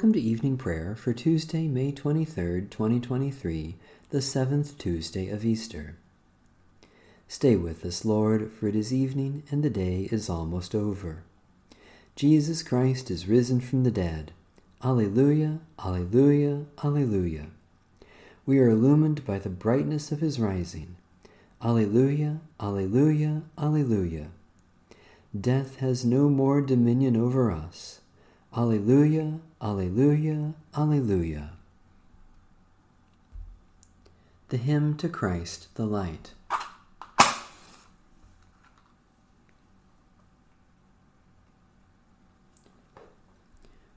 Welcome to evening prayer for Tuesday, May 23rd, 2023, the seventh Tuesday of Easter. Stay with us, Lord, for it is evening and the day is almost over. Jesus Christ is risen from the dead. Alleluia, Alleluia, Alleluia. We are illumined by the brightness of his rising. Alleluia, Alleluia, Alleluia. Death has no more dominion over us. Alleluia, Alleluia, Alleluia. The Hymn to Christ the Light.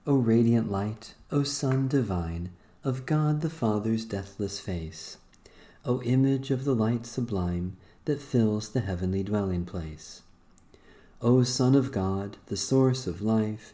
O radiant light, O Sun divine, of God the Father's deathless face, O image of the light sublime that fills the heavenly dwelling place. O Son of God, the source of life,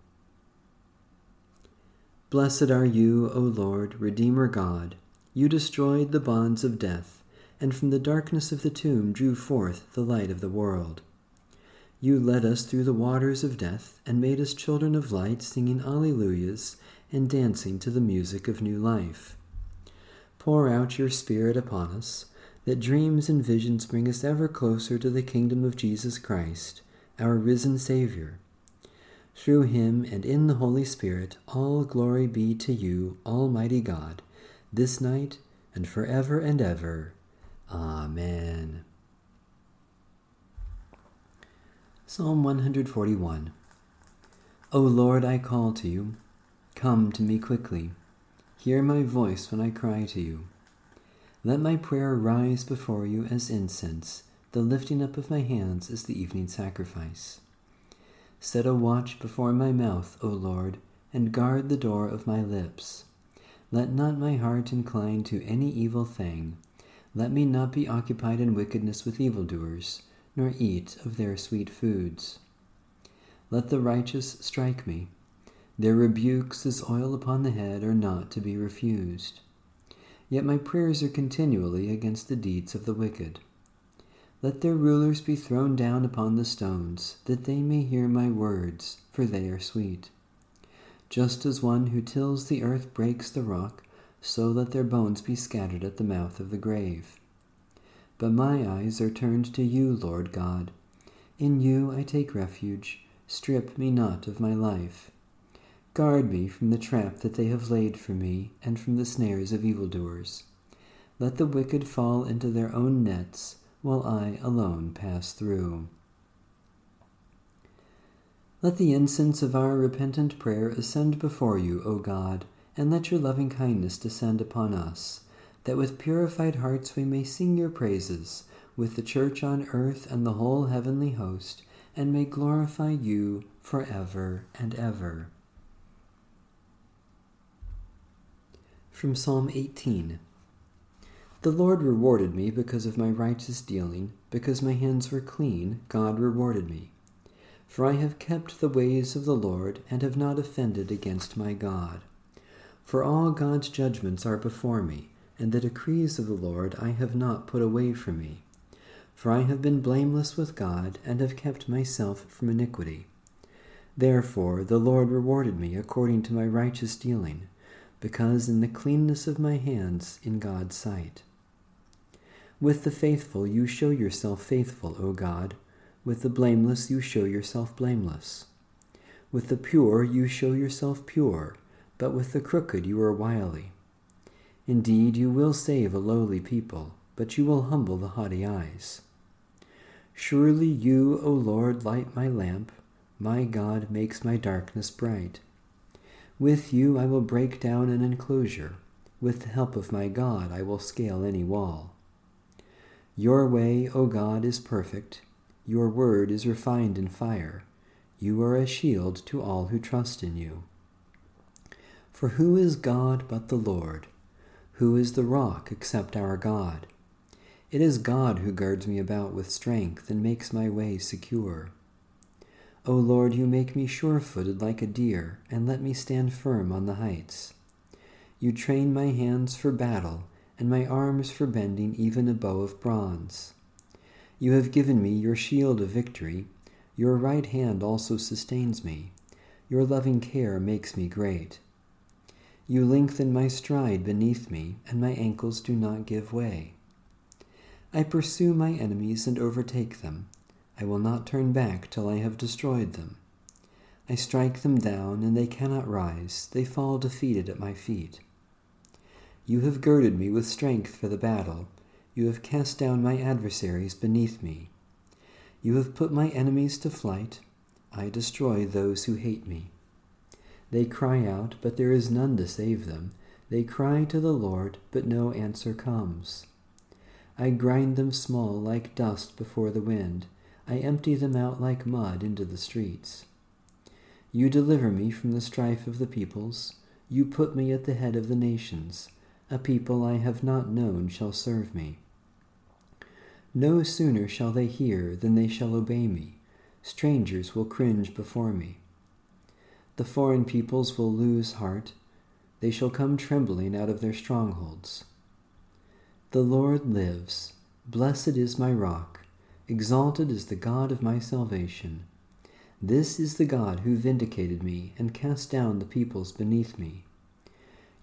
Blessed are you, O Lord, Redeemer God. You destroyed the bonds of death, and from the darkness of the tomb drew forth the light of the world. You led us through the waters of death, and made us children of light, singing Alleluias and dancing to the music of new life. Pour out your Spirit upon us, that dreams and visions bring us ever closer to the kingdom of Jesus Christ, our risen Savior through him and in the Holy Spirit, all glory be to you, Almighty God, this night and forever and ever. Amen. Psalm 141 O Lord, I call to you. Come to me quickly. Hear my voice when I cry to you. Let my prayer rise before you as incense, the lifting up of my hands as the evening sacrifice. Set a watch before my mouth, O Lord, and guard the door of my lips. Let not my heart incline to any evil thing. Let me not be occupied in wickedness with evildoers, nor eat of their sweet foods. Let the righteous strike me. Their rebukes as oil upon the head are not to be refused. Yet my prayers are continually against the deeds of the wicked. Let their rulers be thrown down upon the stones, that they may hear my words, for they are sweet. Just as one who tills the earth breaks the rock, so let their bones be scattered at the mouth of the grave. But my eyes are turned to you, Lord God. In you I take refuge. Strip me not of my life. Guard me from the trap that they have laid for me, and from the snares of evildoers. Let the wicked fall into their own nets while I alone pass through. Let the incense of our repentant prayer ascend before you, O God, and let your loving kindness descend upon us, that with purified hearts we may sing your praises, with the church on earth and the whole heavenly host, and may glorify you for ever and ever. From Psalm 18 the Lord rewarded me because of my righteous dealing, because my hands were clean, God rewarded me. For I have kept the ways of the Lord, and have not offended against my God. For all God's judgments are before me, and the decrees of the Lord I have not put away from me. For I have been blameless with God, and have kept myself from iniquity. Therefore the Lord rewarded me according to my righteous dealing, because in the cleanness of my hands in God's sight. With the faithful you show yourself faithful, O God. With the blameless you show yourself blameless. With the pure you show yourself pure, but with the crooked you are wily. Indeed, you will save a lowly people, but you will humble the haughty eyes. Surely you, O Lord, light my lamp. My God makes my darkness bright. With you I will break down an enclosure. With the help of my God I will scale any wall. Your way, O God, is perfect. Your word is refined in fire. You are a shield to all who trust in you. For who is God but the Lord? Who is the rock except our God? It is God who guards me about with strength and makes my way secure. O Lord, you make me sure footed like a deer, and let me stand firm on the heights. You train my hands for battle, and my arms for bending even a bow of bronze. You have given me your shield of victory. Your right hand also sustains me. Your loving care makes me great. You lengthen my stride beneath me, and my ankles do not give way. I pursue my enemies and overtake them. I will not turn back till I have destroyed them. I strike them down, and they cannot rise. They fall defeated at my feet. You have girded me with strength for the battle. You have cast down my adversaries beneath me. You have put my enemies to flight. I destroy those who hate me. They cry out, but there is none to save them. They cry to the Lord, but no answer comes. I grind them small like dust before the wind. I empty them out like mud into the streets. You deliver me from the strife of the peoples. You put me at the head of the nations. A people I have not known shall serve me. No sooner shall they hear than they shall obey me. Strangers will cringe before me. The foreign peoples will lose heart. They shall come trembling out of their strongholds. The Lord lives. Blessed is my rock. Exalted is the God of my salvation. This is the God who vindicated me and cast down the peoples beneath me.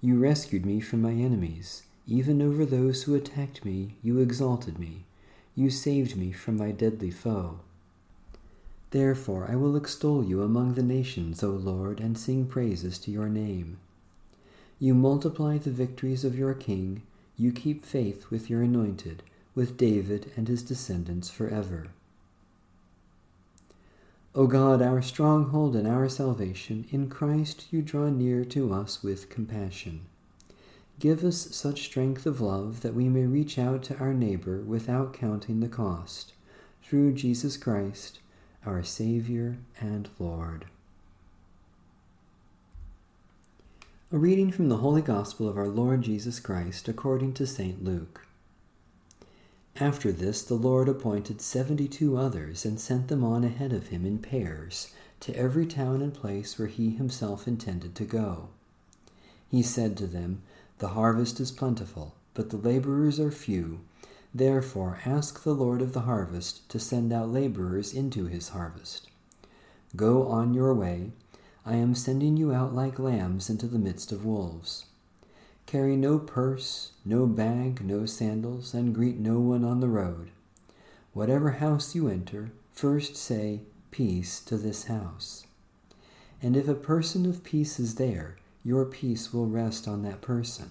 You rescued me from my enemies. Even over those who attacked me, you exalted me. You saved me from my deadly foe. Therefore I will extol you among the nations, O Lord, and sing praises to your name. You multiply the victories of your king, you keep faith with your anointed, with David and his descendants forever. O God, our stronghold and our salvation, in Christ you draw near to us with compassion. Give us such strength of love that we may reach out to our neighbor without counting the cost. Through Jesus Christ, our Savior and Lord. A reading from the Holy Gospel of our Lord Jesus Christ according to St. Luke. After this, the Lord appointed seventy two others and sent them on ahead of him in pairs to every town and place where he himself intended to go. He said to them, The harvest is plentiful, but the laborers are few. Therefore, ask the Lord of the harvest to send out laborers into his harvest. Go on your way. I am sending you out like lambs into the midst of wolves. Carry no purse, no bag, no sandals, and greet no one on the road. Whatever house you enter, first say, Peace to this house. And if a person of peace is there, your peace will rest on that person.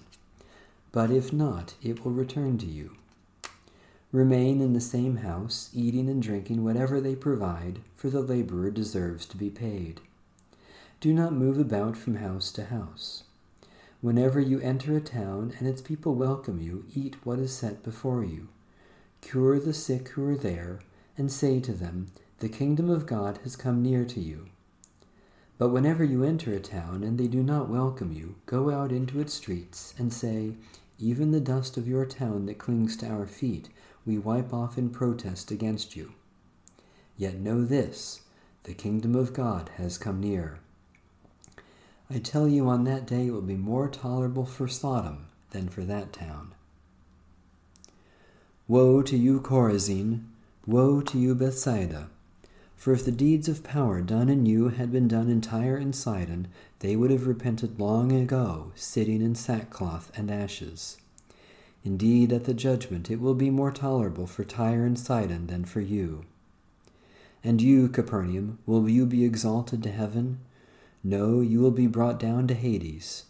But if not, it will return to you. Remain in the same house, eating and drinking whatever they provide, for the laborer deserves to be paid. Do not move about from house to house. Whenever you enter a town and its people welcome you, eat what is set before you. Cure the sick who are there, and say to them, The kingdom of God has come near to you. But whenever you enter a town and they do not welcome you, go out into its streets and say, Even the dust of your town that clings to our feet, we wipe off in protest against you. Yet know this the kingdom of God has come near. I tell you, on that day it will be more tolerable for Sodom than for that town. Woe to you, Chorazin! Woe to you, Bethsaida! For if the deeds of power done in you had been done in Tyre and Sidon, they would have repented long ago, sitting in sackcloth and ashes. Indeed, at the judgment it will be more tolerable for Tyre and Sidon than for you. And you, Capernaum, will you be exalted to heaven? No, you will be brought down to Hades.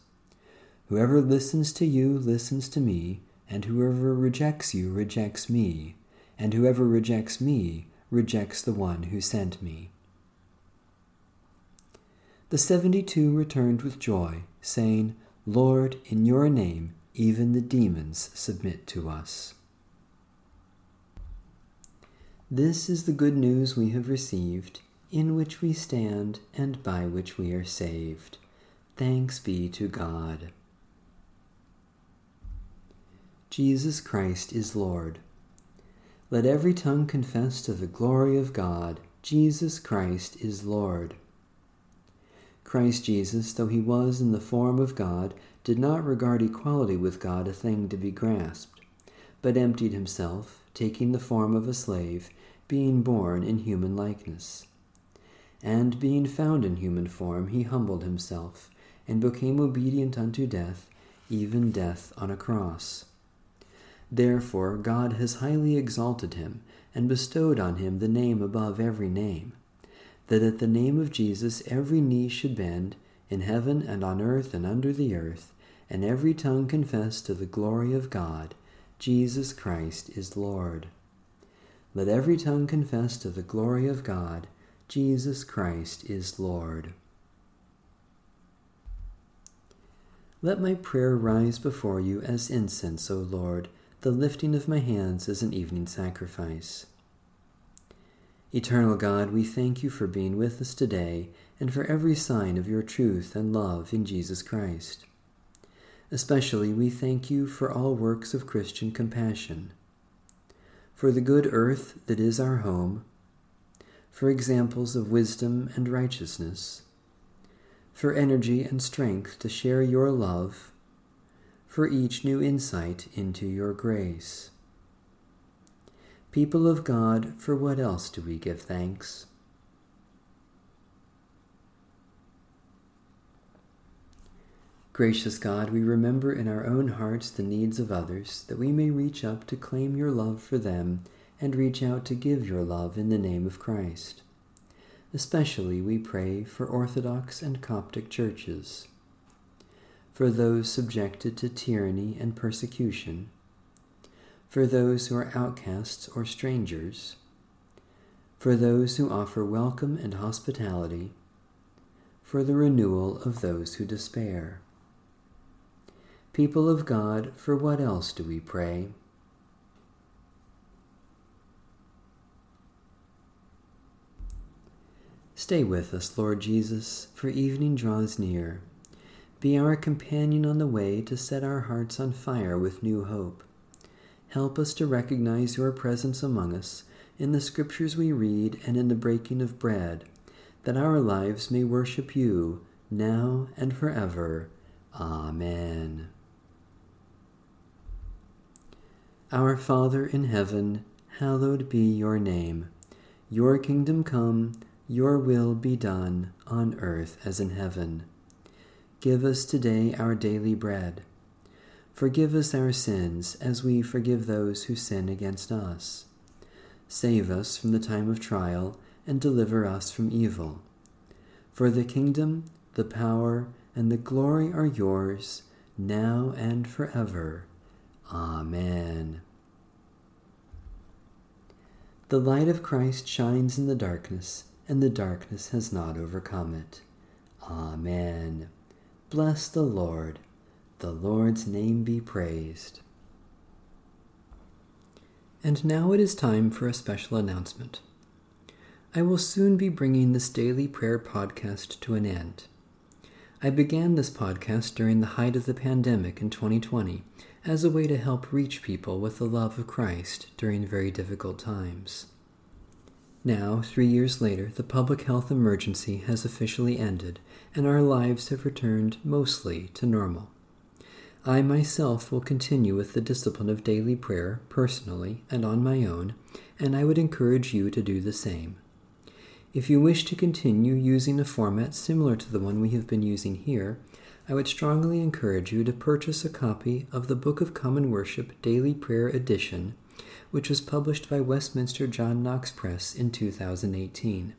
Whoever listens to you listens to me, and whoever rejects you rejects me, and whoever rejects me rejects the one who sent me. The seventy two returned with joy, saying, Lord, in your name even the demons submit to us. This is the good news we have received, in which we stand and by which we are saved. Thanks be to God. Jesus Christ is Lord. Let every tongue confess to the glory of God, Jesus Christ is Lord. Christ Jesus, though he was in the form of God, did not regard equality with God a thing to be grasped, but emptied himself, taking the form of a slave, being born in human likeness. And being found in human form, he humbled himself, and became obedient unto death, even death on a cross. Therefore God has highly exalted him, and bestowed on him the name above every name, that at the name of Jesus every knee should bend, in heaven and on earth and under the earth, and every tongue confess to the glory of God, Jesus Christ is Lord. Let every tongue confess to the glory of God, Jesus Christ is Lord. Let my prayer rise before you as incense, O Lord the lifting of my hands as an evening sacrifice. Eternal God, we thank you for being with us today and for every sign of your truth and love in Jesus Christ. Especially we thank you for all works of Christian compassion, for the good earth that is our home, for examples of wisdom and righteousness, for energy and strength to share your love for each new insight into your grace. People of God, for what else do we give thanks? Gracious God, we remember in our own hearts the needs of others, that we may reach up to claim your love for them and reach out to give your love in the name of Christ. Especially we pray for Orthodox and Coptic churches for those subjected to tyranny and persecution, for those who are outcasts or strangers, for those who offer welcome and hospitality, for the renewal of those who despair. People of God, for what else do we pray? Stay with us, Lord Jesus, for evening draws near. Be our companion on the way to set our hearts on fire with new hope. Help us to recognize your presence among us in the scriptures we read and in the breaking of bread, that our lives may worship you now and forever. Amen. Our Father in heaven, hallowed be your name. Your kingdom come, your will be done, on earth as in heaven. Give us today our daily bread. Forgive us our sins as we forgive those who sin against us. Save us from the time of trial and deliver us from evil. For the kingdom, the power, and the glory are yours, now and forever. Amen. The light of Christ shines in the darkness, and the darkness has not overcome it. Amen. Bless the Lord. The Lord's name be praised. And now it is time for a special announcement. I will soon be bringing this daily prayer podcast to an end. I began this podcast during the height of the pandemic in 2020 as a way to help reach people with the love of Christ during very difficult times. Now, three years later, the public health emergency has officially ended, and our lives have returned mostly to normal. I myself will continue with the discipline of daily prayer personally and on my own, and I would encourage you to do the same. If you wish to continue using a format similar to the one we have been using here, I would strongly encourage you to purchase a copy of the Book of Common Worship Daily Prayer Edition which was published by Westminster John Knox Press in 2018.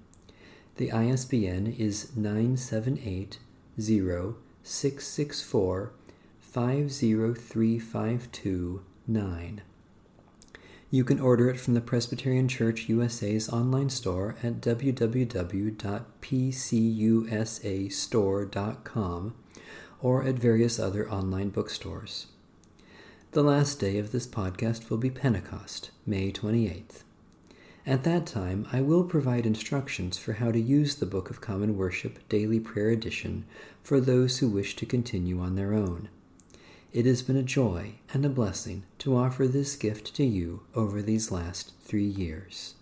The ISBN is 978 664 503529. You can order it from the Presbyterian Church USA's online store at www.pcusastore.com or at various other online bookstores. The last day of this podcast will be Pentecost, May 28th. At that time, I will provide instructions for how to use the Book of Common Worship Daily Prayer Edition for those who wish to continue on their own. It has been a joy and a blessing to offer this gift to you over these last three years.